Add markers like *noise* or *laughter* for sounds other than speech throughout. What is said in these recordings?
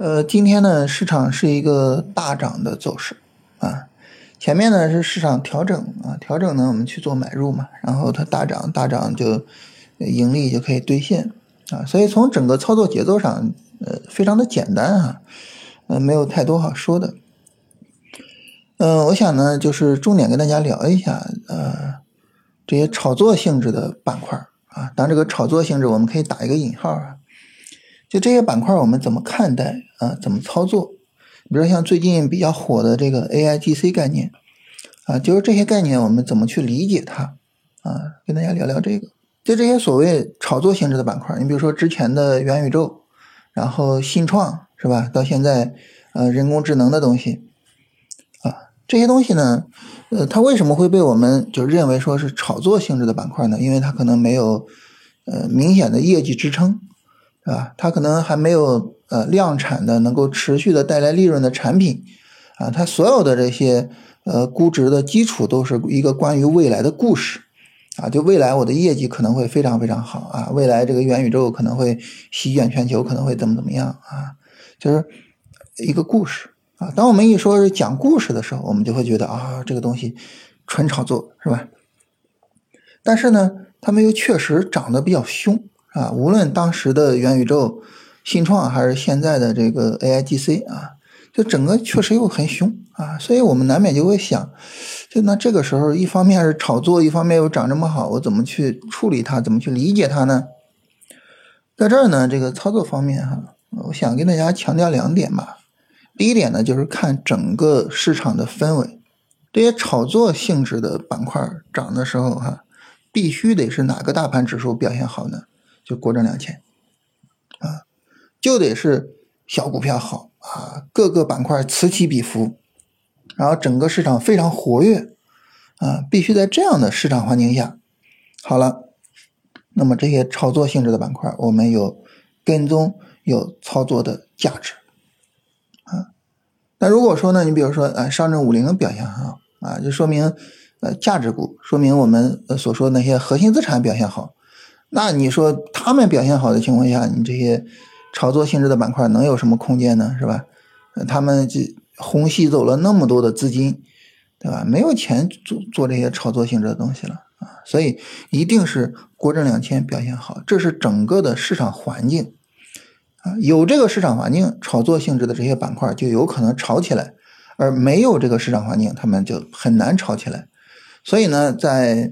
呃，今天呢，市场是一个大涨的走势啊。前面呢是市场调整啊，调整呢我们去做买入嘛，然后它大涨，大涨就盈利就可以兑现啊。所以从整个操作节奏上，呃，非常的简单啊，呃，没有太多好说的。嗯，我想呢，就是重点跟大家聊一下，呃，这些炒作性质的板块啊。当，这个炒作性质我们可以打一个引号啊。就这些板块，我们怎么看待啊？怎么操作？比如像最近比较火的这个 AIGC 概念啊，就是这些概念我们怎么去理解它啊？跟大家聊聊这个。就这些所谓炒作性质的板块，你比如说之前的元宇宙，然后信创是吧？到现在呃人工智能的东西啊，这些东西呢，呃，它为什么会被我们就认为说是炒作性质的板块呢？因为它可能没有呃明显的业绩支撑。啊，它可能还没有呃量产的能够持续的带来利润的产品，啊，它所有的这些呃估值的基础都是一个关于未来的故事，啊，就未来我的业绩可能会非常非常好啊，未来这个元宇宙可能会席卷全球，可能会怎么怎么样啊，就是一个故事啊。当我们一说是讲故事的时候，我们就会觉得啊，这个东西纯炒作是吧？但是呢，他们又确实涨得比较凶。啊，无论当时的元宇宙、新创，还是现在的这个 AIGC 啊，就整个确实又很凶啊，所以我们难免就会想，就那这个时候，一方面是炒作，一方面又涨这么好，我怎么去处理它，怎么去理解它呢？在这儿呢，这个操作方面哈，我想跟大家强调两点吧。第一点呢，就是看整个市场的氛围，这些炒作性质的板块涨的时候哈，必须得是哪个大盘指数表现好呢？就国证两千，啊，就得是小股票好啊，各个板块此起彼伏，然后整个市场非常活跃，啊，必须在这样的市场环境下，好了，那么这些炒作性质的板块，我们有跟踪、有操作的价值，啊，那如果说呢，你比如说啊，上证五零表现很好啊，就说明呃价值股，说明我们所说那些核心资产表现好。那你说他们表现好的情况下，你这些炒作性质的板块能有什么空间呢？是吧？他们这虹吸走了那么多的资金，对吧？没有钱做做这些炒作性质的东西了啊！所以一定是国证两千表现好，这是整个的市场环境啊。有这个市场环境，炒作性质的这些板块就有可能炒起来；而没有这个市场环境，他们就很难炒起来。所以呢，在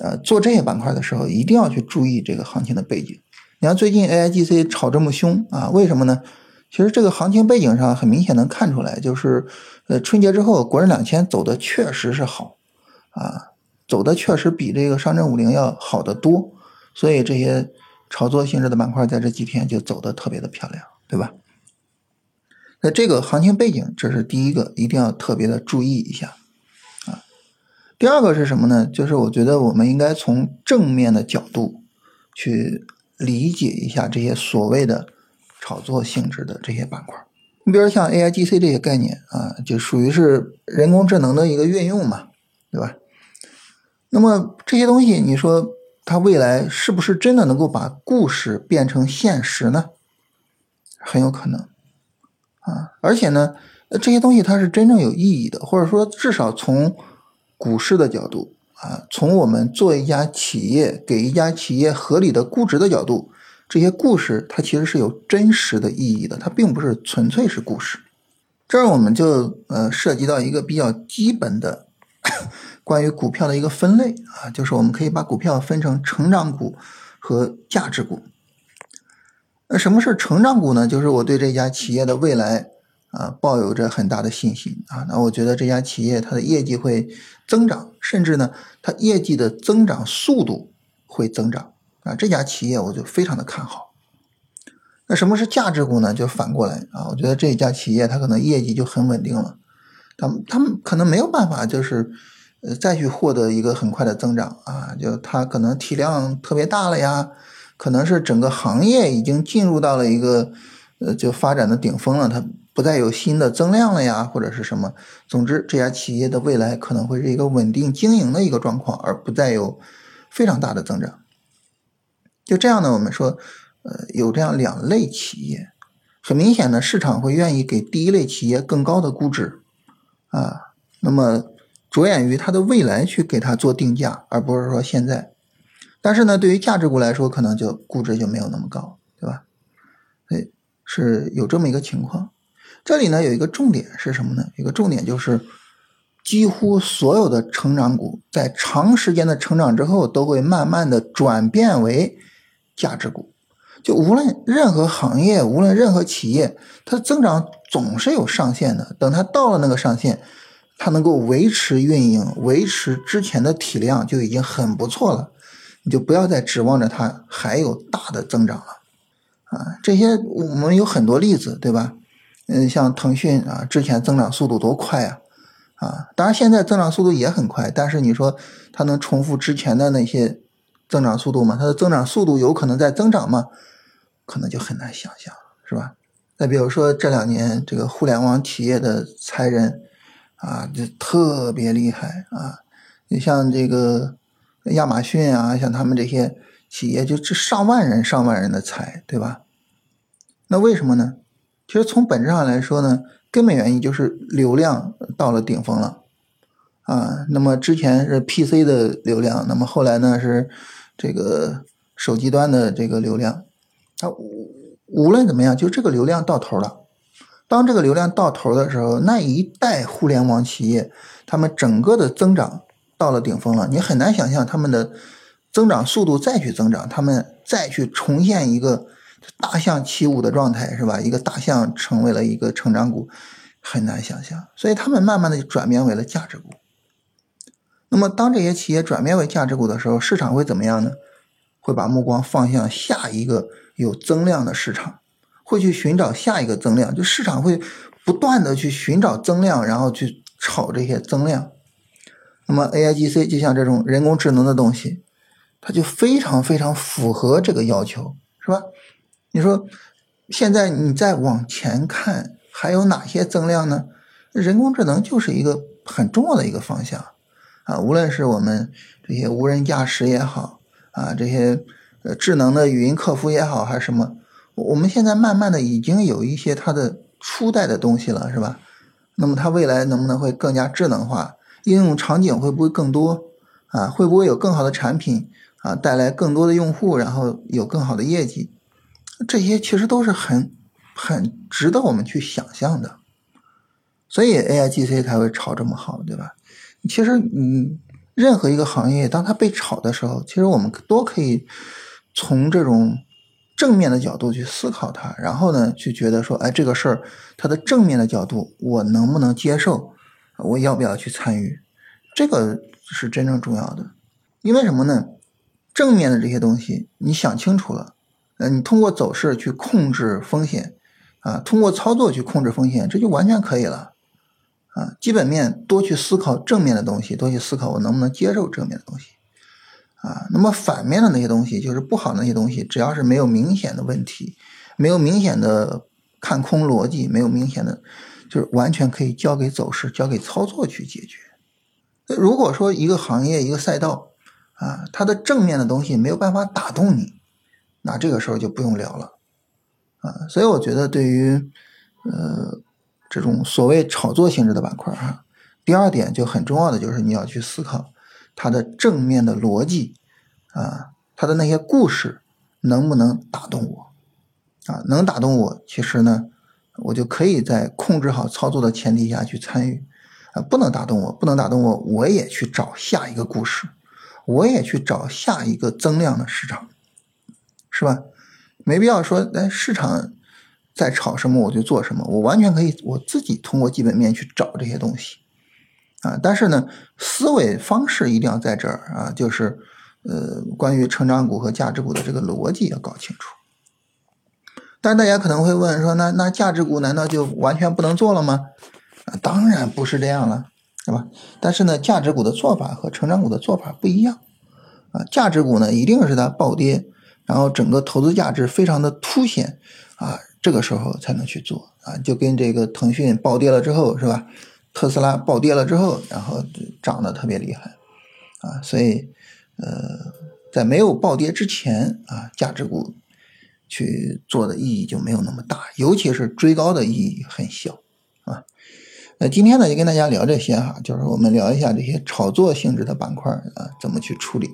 呃，做这些板块的时候，一定要去注意这个行情的背景。你看最近 AIGC 炒这么凶啊，为什么呢？其实这个行情背景上很明显能看出来，就是呃春节之后国证两千走的确实是好啊，走的确实比这个上证五零要好得多，所以这些炒作性质的板块在这几天就走的特别的漂亮，对吧？那这个行情背景，这是第一个，一定要特别的注意一下。第二个是什么呢？就是我觉得我们应该从正面的角度去理解一下这些所谓的炒作性质的这些板块。你比如像 AIGC 这些概念啊，就属于是人工智能的一个运用嘛，对吧？那么这些东西，你说它未来是不是真的能够把故事变成现实呢？很有可能啊，而且呢，这些东西它是真正有意义的，或者说至少从股市的角度啊，从我们做一家企业，给一家企业合理的估值的角度，这些故事它其实是有真实的意义的，它并不是纯粹是故事。这儿我们就呃涉及到一个比较基本的 *coughs* 关于股票的一个分类啊，就是我们可以把股票分成成长股和价值股。那什么是成长股呢？就是我对这家企业的未来。啊，抱有着很大的信心啊，那我觉得这家企业它的业绩会增长，甚至呢，它业绩的增长速度会增长啊，这家企业我就非常的看好。那什么是价值股呢？就反过来啊，我觉得这家企业它可能业绩就很稳定了，他们他们可能没有办法就是呃再去获得一个很快的增长啊，就它可能体量特别大了呀，可能是整个行业已经进入到了一个呃就发展的顶峰了，它。不再有新的增量了呀，或者是什么？总之，这家企业的未来可能会是一个稳定经营的一个状况，而不再有非常大的增长。就这样呢，我们说，呃，有这样两类企业，很明显的，市场会愿意给第一类企业更高的估值啊。那么着眼于它的未来去给它做定价，而不是说现在。但是呢，对于价值股来说，可能就估值就没有那么高，对吧？哎，是有这么一个情况。这里呢有一个重点是什么呢？一个重点就是，几乎所有的成长股在长时间的成长之后，都会慢慢的转变为价值股。就无论任何行业，无论任何企业，它增长总是有上限的。等它到了那个上限，它能够维持运营，维持之前的体量就已经很不错了。你就不要再指望着它还有大的增长了，啊，这些我们有很多例子，对吧？嗯，像腾讯啊，之前增长速度多快啊，啊，当然现在增长速度也很快，但是你说它能重复之前的那些增长速度吗？它的增长速度有可能在增长吗？可能就很难想象，是吧？再比如说这两年这个互联网企业的裁人啊，就特别厉害啊，你像这个。亚马逊啊，像他们这些企业，就这上万人、上万人的裁，对吧？那为什么呢？其实从本质上来说呢，根本原因就是流量到了顶峰了啊。那么之前是 PC 的流量，那么后来呢是这个手机端的这个流量。它无论怎么样，就这个流量到头了。当这个流量到头的时候，那一代互联网企业，他们整个的增长。到了顶峰了，你很难想象他们的增长速度再去增长，他们再去重现一个大象起舞的状态，是吧？一个大象成为了一个成长股，很难想象。所以他们慢慢的转变为了价值股。那么当这些企业转变为价值股的时候，市场会怎么样呢？会把目光放向下一个有增量的市场，会去寻找下一个增量，就市场会不断的去寻找增量，然后去炒这些增量。那么 A I G C 就像这种人工智能的东西，它就非常非常符合这个要求，是吧？你说现在你再往前看，还有哪些增量呢？人工智能就是一个很重要的一个方向啊！无论是我们这些无人驾驶也好啊，这些呃智能的语音客服也好，还是什么，我们现在慢慢的已经有一些它的初代的东西了，是吧？那么它未来能不能会更加智能化？应用场景会不会更多啊？会不会有更好的产品啊？带来更多的用户，然后有更好的业绩？这些其实都是很很值得我们去想象的。所以 A I G C 才会炒这么好，对吧？其实，嗯，任何一个行业当它被炒的时候，其实我们都可以从这种正面的角度去思考它，然后呢，去觉得说，哎，这个事儿它的正面的角度我能不能接受？我要不要去参与？这个是真正重要的，因为什么呢？正面的这些东西，你想清楚了，呃，你通过走势去控制风险，啊，通过操作去控制风险，这就完全可以了，啊，基本面多去思考正面的东西，多去思考我能不能接受正面的东西，啊，那么反面的那些东西，就是不好那些东西，只要是没有明显的问题，没有明显的看空逻辑，没有明显的。就是完全可以交给走势、交给操作去解决。如果说一个行业、一个赛道啊，它的正面的东西没有办法打动你，那这个时候就不用聊了啊。所以我觉得，对于呃这种所谓炒作性质的板块哈，第二点就很重要的就是你要去思考它的正面的逻辑啊，它的那些故事能不能打动我啊？能打动我，其实呢。我就可以在控制好操作的前提下去参与，啊，不能打动我，不能打动我，我也去找下一个故事，我也去找下一个增量的市场，是吧？没必要说，哎，市场在炒什么我就做什么，我完全可以我自己通过基本面去找这些东西，啊，但是呢，思维方式一定要在这儿啊，就是呃，关于成长股和价值股的这个逻辑要搞清楚。但是大家可能会问说，那那价值股难道就完全不能做了吗？啊，当然不是这样了，是吧？但是呢，价值股的做法和成长股的做法不一样，啊，价值股呢一定是它暴跌，然后整个投资价值非常的凸显，啊，这个时候才能去做，啊，就跟这个腾讯暴跌了之后，是吧？特斯拉暴跌了之后，然后涨得特别厉害，啊，所以，呃，在没有暴跌之前，啊，价值股。去做的意义就没有那么大，尤其是追高的意义很小啊。那今天呢，就跟大家聊这些哈，就是我们聊一下这些炒作性质的板块啊，怎么去处理。